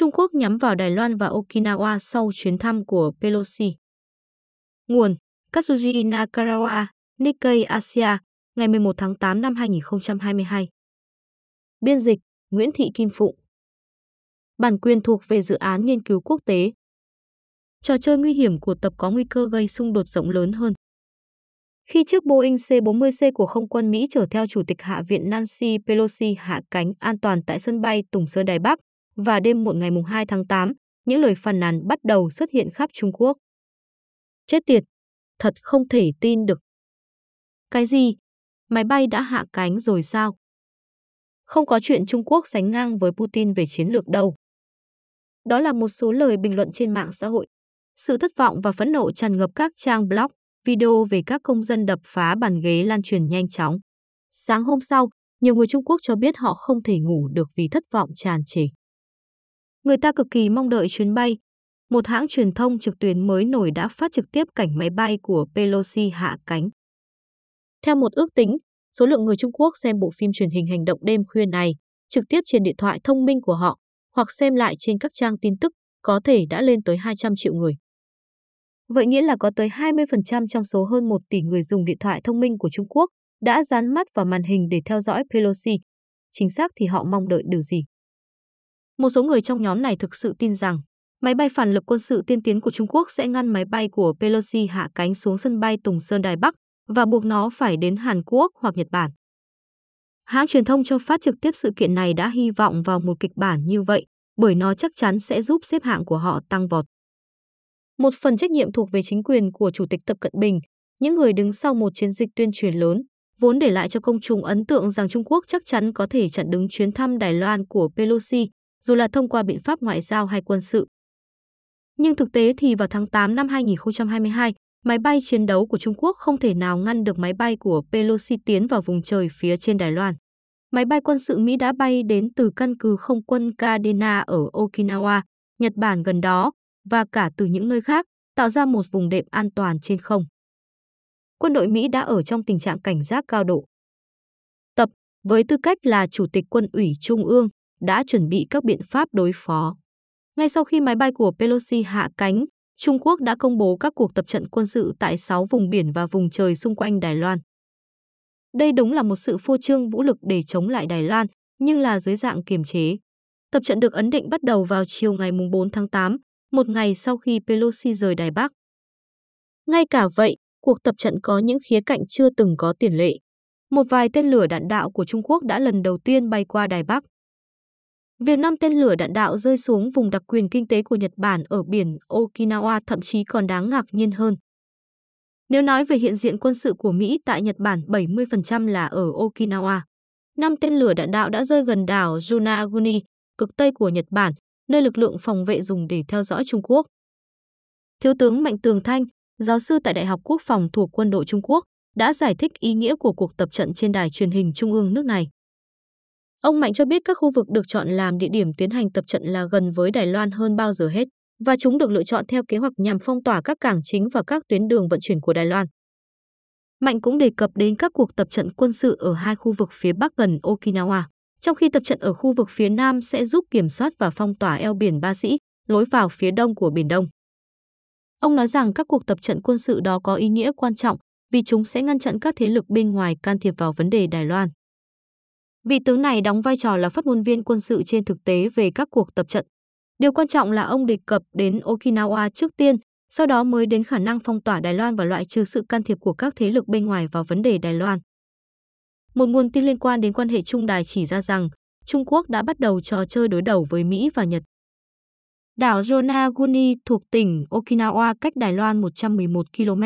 Trung Quốc nhắm vào Đài Loan và Okinawa sau chuyến thăm của Pelosi. Nguồn Katsuji Nakarawa, Nikkei Asia, ngày 11 tháng 8 năm 2022. Biên dịch Nguyễn Thị Kim Phụng. Bản quyền thuộc về dự án nghiên cứu quốc tế. Trò chơi nguy hiểm của tập có nguy cơ gây xung đột rộng lớn hơn. Khi chiếc Boeing C-40C của không quân Mỹ chở theo Chủ tịch Hạ viện Nancy Pelosi hạ cánh an toàn tại sân bay Tùng Sơn Đài Bắc, và đêm muộn ngày 2 tháng 8, những lời phàn nàn bắt đầu xuất hiện khắp Trung Quốc. Chết tiệt, thật không thể tin được. Cái gì? Máy bay đã hạ cánh rồi sao? Không có chuyện Trung Quốc sánh ngang với Putin về chiến lược đâu. Đó là một số lời bình luận trên mạng xã hội. Sự thất vọng và phẫn nộ tràn ngập các trang blog, video về các công dân đập phá bàn ghế lan truyền nhanh chóng. Sáng hôm sau, nhiều người Trung Quốc cho biết họ không thể ngủ được vì thất vọng tràn trề. Người ta cực kỳ mong đợi chuyến bay. Một hãng truyền thông trực tuyến mới nổi đã phát trực tiếp cảnh máy bay của Pelosi hạ cánh. Theo một ước tính, số lượng người Trung Quốc xem bộ phim truyền hình hành động đêm khuya này trực tiếp trên điện thoại thông minh của họ hoặc xem lại trên các trang tin tức có thể đã lên tới 200 triệu người. Vậy nghĩa là có tới 20% trong số hơn 1 tỷ người dùng điện thoại thông minh của Trung Quốc đã dán mắt vào màn hình để theo dõi Pelosi. Chính xác thì họ mong đợi điều gì? Một số người trong nhóm này thực sự tin rằng máy bay phản lực quân sự tiên tiến của Trung Quốc sẽ ngăn máy bay của Pelosi hạ cánh xuống sân bay Tùng Sơn Đài Bắc và buộc nó phải đến Hàn Quốc hoặc Nhật Bản. Hãng truyền thông cho phát trực tiếp sự kiện này đã hy vọng vào một kịch bản như vậy, bởi nó chắc chắn sẽ giúp xếp hạng của họ tăng vọt. Một phần trách nhiệm thuộc về chính quyền của Chủ tịch Tập Cận Bình, những người đứng sau một chiến dịch tuyên truyền lớn, vốn để lại cho công chúng ấn tượng rằng Trung Quốc chắc chắn có thể chặn đứng chuyến thăm Đài Loan của Pelosi dù là thông qua biện pháp ngoại giao hay quân sự. Nhưng thực tế thì vào tháng 8 năm 2022, máy bay chiến đấu của Trung Quốc không thể nào ngăn được máy bay của Pelosi tiến vào vùng trời phía trên Đài Loan. Máy bay quân sự Mỹ đã bay đến từ căn cứ không quân Kadena ở Okinawa, Nhật Bản gần đó, và cả từ những nơi khác, tạo ra một vùng đệm an toàn trên không. Quân đội Mỹ đã ở trong tình trạng cảnh giác cao độ. Tập, với tư cách là Chủ tịch Quân ủy Trung ương, đã chuẩn bị các biện pháp đối phó. Ngay sau khi máy bay của Pelosi hạ cánh, Trung Quốc đã công bố các cuộc tập trận quân sự tại 6 vùng biển và vùng trời xung quanh Đài Loan. Đây đúng là một sự phô trương vũ lực để chống lại Đài Loan, nhưng là dưới dạng kiềm chế. Tập trận được ấn định bắt đầu vào chiều ngày 4 tháng 8, một ngày sau khi Pelosi rời Đài Bắc. Ngay cả vậy, cuộc tập trận có những khía cạnh chưa từng có tiền lệ. Một vài tên lửa đạn đạo của Trung Quốc đã lần đầu tiên bay qua Đài Bắc. Việc năm tên lửa đạn đạo rơi xuống vùng đặc quyền kinh tế của Nhật Bản ở biển Okinawa thậm chí còn đáng ngạc nhiên hơn. Nếu nói về hiện diện quân sự của Mỹ tại Nhật Bản 70% là ở Okinawa. Năm tên lửa đạn đạo đã rơi gần đảo Yonaguni, cực tây của Nhật Bản, nơi lực lượng phòng vệ dùng để theo dõi Trung Quốc. Thiếu tướng Mạnh Tường Thanh, giáo sư tại Đại học Quốc phòng thuộc quân đội Trung Quốc, đã giải thích ý nghĩa của cuộc tập trận trên đài truyền hình trung ương nước này. Ông Mạnh cho biết các khu vực được chọn làm địa điểm tiến hành tập trận là gần với Đài Loan hơn bao giờ hết, và chúng được lựa chọn theo kế hoạch nhằm phong tỏa các cảng chính và các tuyến đường vận chuyển của Đài Loan. Mạnh cũng đề cập đến các cuộc tập trận quân sự ở hai khu vực phía bắc gần Okinawa, trong khi tập trận ở khu vực phía nam sẽ giúp kiểm soát và phong tỏa eo biển Ba Sĩ, lối vào phía đông của Biển Đông. Ông nói rằng các cuộc tập trận quân sự đó có ý nghĩa quan trọng vì chúng sẽ ngăn chặn các thế lực bên ngoài can thiệp vào vấn đề Đài Loan. Vị tướng này đóng vai trò là phát ngôn viên quân sự trên thực tế về các cuộc tập trận. Điều quan trọng là ông đề cập đến Okinawa trước tiên, sau đó mới đến khả năng phong tỏa Đài Loan và loại trừ sự can thiệp của các thế lực bên ngoài vào vấn đề Đài Loan. Một nguồn tin liên quan đến quan hệ Trung Đài chỉ ra rằng Trung Quốc đã bắt đầu trò chơi đối đầu với Mỹ và Nhật. Đảo Yonaguni thuộc tỉnh Okinawa cách Đài Loan 111 km.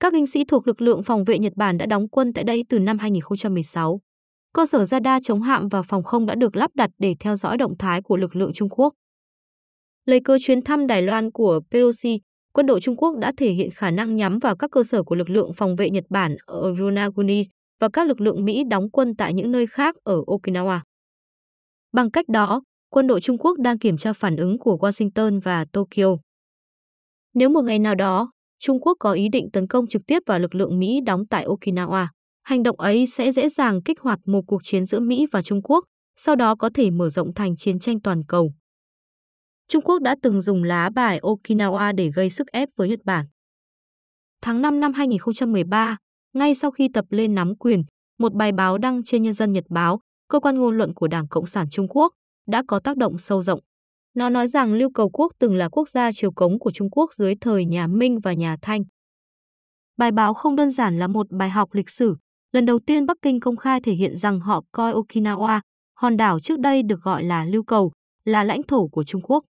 Các binh sĩ thuộc lực lượng phòng vệ Nhật Bản đã đóng quân tại đây từ năm 2016 cơ sở radar chống hạm và phòng không đã được lắp đặt để theo dõi động thái của lực lượng Trung Quốc. Lấy cơ chuyến thăm Đài Loan của Pelosi, quân đội Trung Quốc đã thể hiện khả năng nhắm vào các cơ sở của lực lượng phòng vệ Nhật Bản ở Ronaguni và các lực lượng Mỹ đóng quân tại những nơi khác ở Okinawa. Bằng cách đó, quân đội Trung Quốc đang kiểm tra phản ứng của Washington và Tokyo. Nếu một ngày nào đó, Trung Quốc có ý định tấn công trực tiếp vào lực lượng Mỹ đóng tại Okinawa, Hành động ấy sẽ dễ dàng kích hoạt một cuộc chiến giữa Mỹ và Trung Quốc, sau đó có thể mở rộng thành chiến tranh toàn cầu. Trung Quốc đã từng dùng lá bài Okinawa để gây sức ép với Nhật Bản. Tháng 5 năm 2013, ngay sau khi tập lên nắm quyền, một bài báo đăng trên Nhân dân Nhật Báo, cơ quan ngôn luận của Đảng Cộng sản Trung Quốc, đã có tác động sâu rộng. Nó nói rằng Lưu Cầu Quốc từng là quốc gia triều cống của Trung Quốc dưới thời nhà Minh và nhà Thanh. Bài báo không đơn giản là một bài học lịch sử. Lần đầu tiên Bắc Kinh công khai thể hiện rằng họ coi Okinawa, hòn đảo trước đây được gọi là Lưu Cầu, là lãnh thổ của Trung Quốc.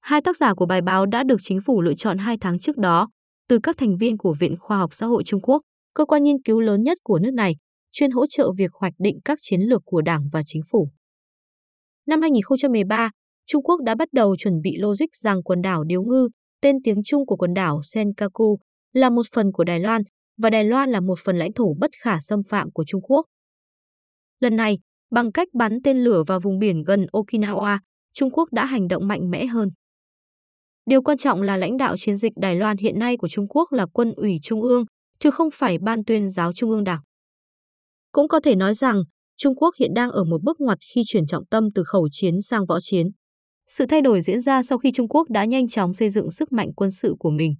Hai tác giả của bài báo đã được chính phủ lựa chọn hai tháng trước đó, từ các thành viên của Viện Khoa học Xã hội Trung Quốc, cơ quan nghiên cứu lớn nhất của nước này, chuyên hỗ trợ việc hoạch định các chiến lược của Đảng và chính phủ. Năm 2013, Trung Quốc đã bắt đầu chuẩn bị logic rằng quần đảo Điếu Ngư, tên tiếng Trung của quần đảo Senkaku, là một phần của Đài Loan và Đài Loan là một phần lãnh thổ bất khả xâm phạm của Trung Quốc. Lần này, bằng cách bắn tên lửa vào vùng biển gần Okinawa, Trung Quốc đã hành động mạnh mẽ hơn. Điều quan trọng là lãnh đạo chiến dịch Đài Loan hiện nay của Trung Quốc là quân ủy Trung ương, chứ không phải Ban tuyên giáo Trung ương Đảng. Cũng có thể nói rằng, Trung Quốc hiện đang ở một bước ngoặt khi chuyển trọng tâm từ khẩu chiến sang võ chiến. Sự thay đổi diễn ra sau khi Trung Quốc đã nhanh chóng xây dựng sức mạnh quân sự của mình.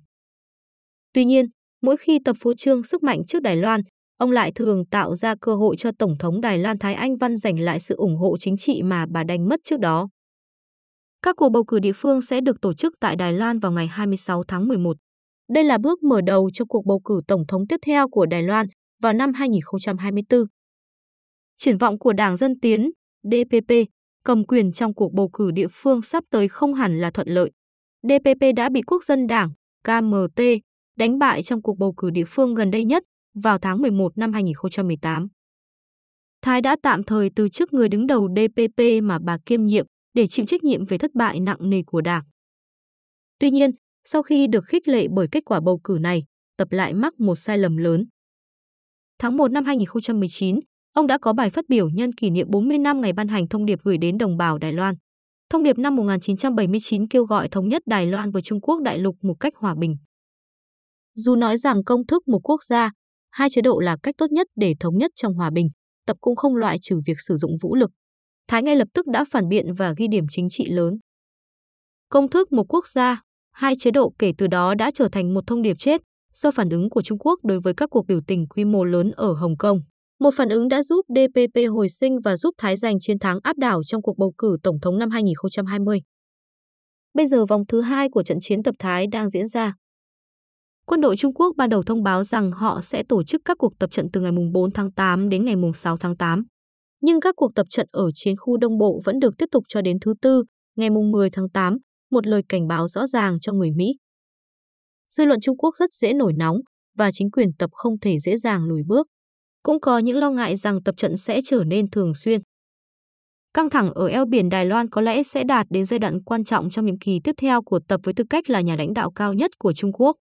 Tuy nhiên, mỗi khi tập phú trương sức mạnh trước Đài Loan, ông lại thường tạo ra cơ hội cho Tổng thống Đài Loan Thái Anh Văn giành lại sự ủng hộ chính trị mà bà đánh mất trước đó. Các cuộc bầu cử địa phương sẽ được tổ chức tại Đài Loan vào ngày 26 tháng 11. Đây là bước mở đầu cho cuộc bầu cử tổng thống tiếp theo của Đài Loan vào năm 2024. Triển vọng của Đảng Dân Tiến, DPP, cầm quyền trong cuộc bầu cử địa phương sắp tới không hẳn là thuận lợi. DPP đã bị Quốc dân Đảng, KMT, đánh bại trong cuộc bầu cử địa phương gần đây nhất vào tháng 11 năm 2018. Thái đã tạm thời từ chức người đứng đầu DPP mà bà kiêm nhiệm để chịu trách nhiệm về thất bại nặng nề của Đảng. Tuy nhiên, sau khi được khích lệ bởi kết quả bầu cử này, tập lại mắc một sai lầm lớn. Tháng 1 năm 2019, ông đã có bài phát biểu nhân kỷ niệm 40 năm ngày ban hành thông điệp gửi đến đồng bào Đài Loan. Thông điệp năm 1979 kêu gọi thống nhất Đài Loan với Trung Quốc đại lục một cách hòa bình. Dù nói rằng công thức một quốc gia, hai chế độ là cách tốt nhất để thống nhất trong hòa bình, tập cũng không loại trừ việc sử dụng vũ lực. Thái ngay lập tức đã phản biện và ghi điểm chính trị lớn. Công thức một quốc gia, hai chế độ kể từ đó đã trở thành một thông điệp chết do phản ứng của Trung Quốc đối với các cuộc biểu tình quy mô lớn ở Hồng Kông. Một phản ứng đã giúp DPP hồi sinh và giúp Thái giành chiến thắng áp đảo trong cuộc bầu cử tổng thống năm 2020. Bây giờ vòng thứ hai của trận chiến tập Thái đang diễn ra. Quân đội Trung Quốc ban đầu thông báo rằng họ sẽ tổ chức các cuộc tập trận từ ngày 4 tháng 8 đến ngày 6 tháng 8. Nhưng các cuộc tập trận ở chiến khu Đông Bộ vẫn được tiếp tục cho đến thứ Tư, ngày 10 tháng 8, một lời cảnh báo rõ ràng cho người Mỹ. Dư luận Trung Quốc rất dễ nổi nóng và chính quyền tập không thể dễ dàng lùi bước. Cũng có những lo ngại rằng tập trận sẽ trở nên thường xuyên. Căng thẳng ở eo biển Đài Loan có lẽ sẽ đạt đến giai đoạn quan trọng trong nhiệm kỳ tiếp theo của tập với tư cách là nhà lãnh đạo cao nhất của Trung Quốc.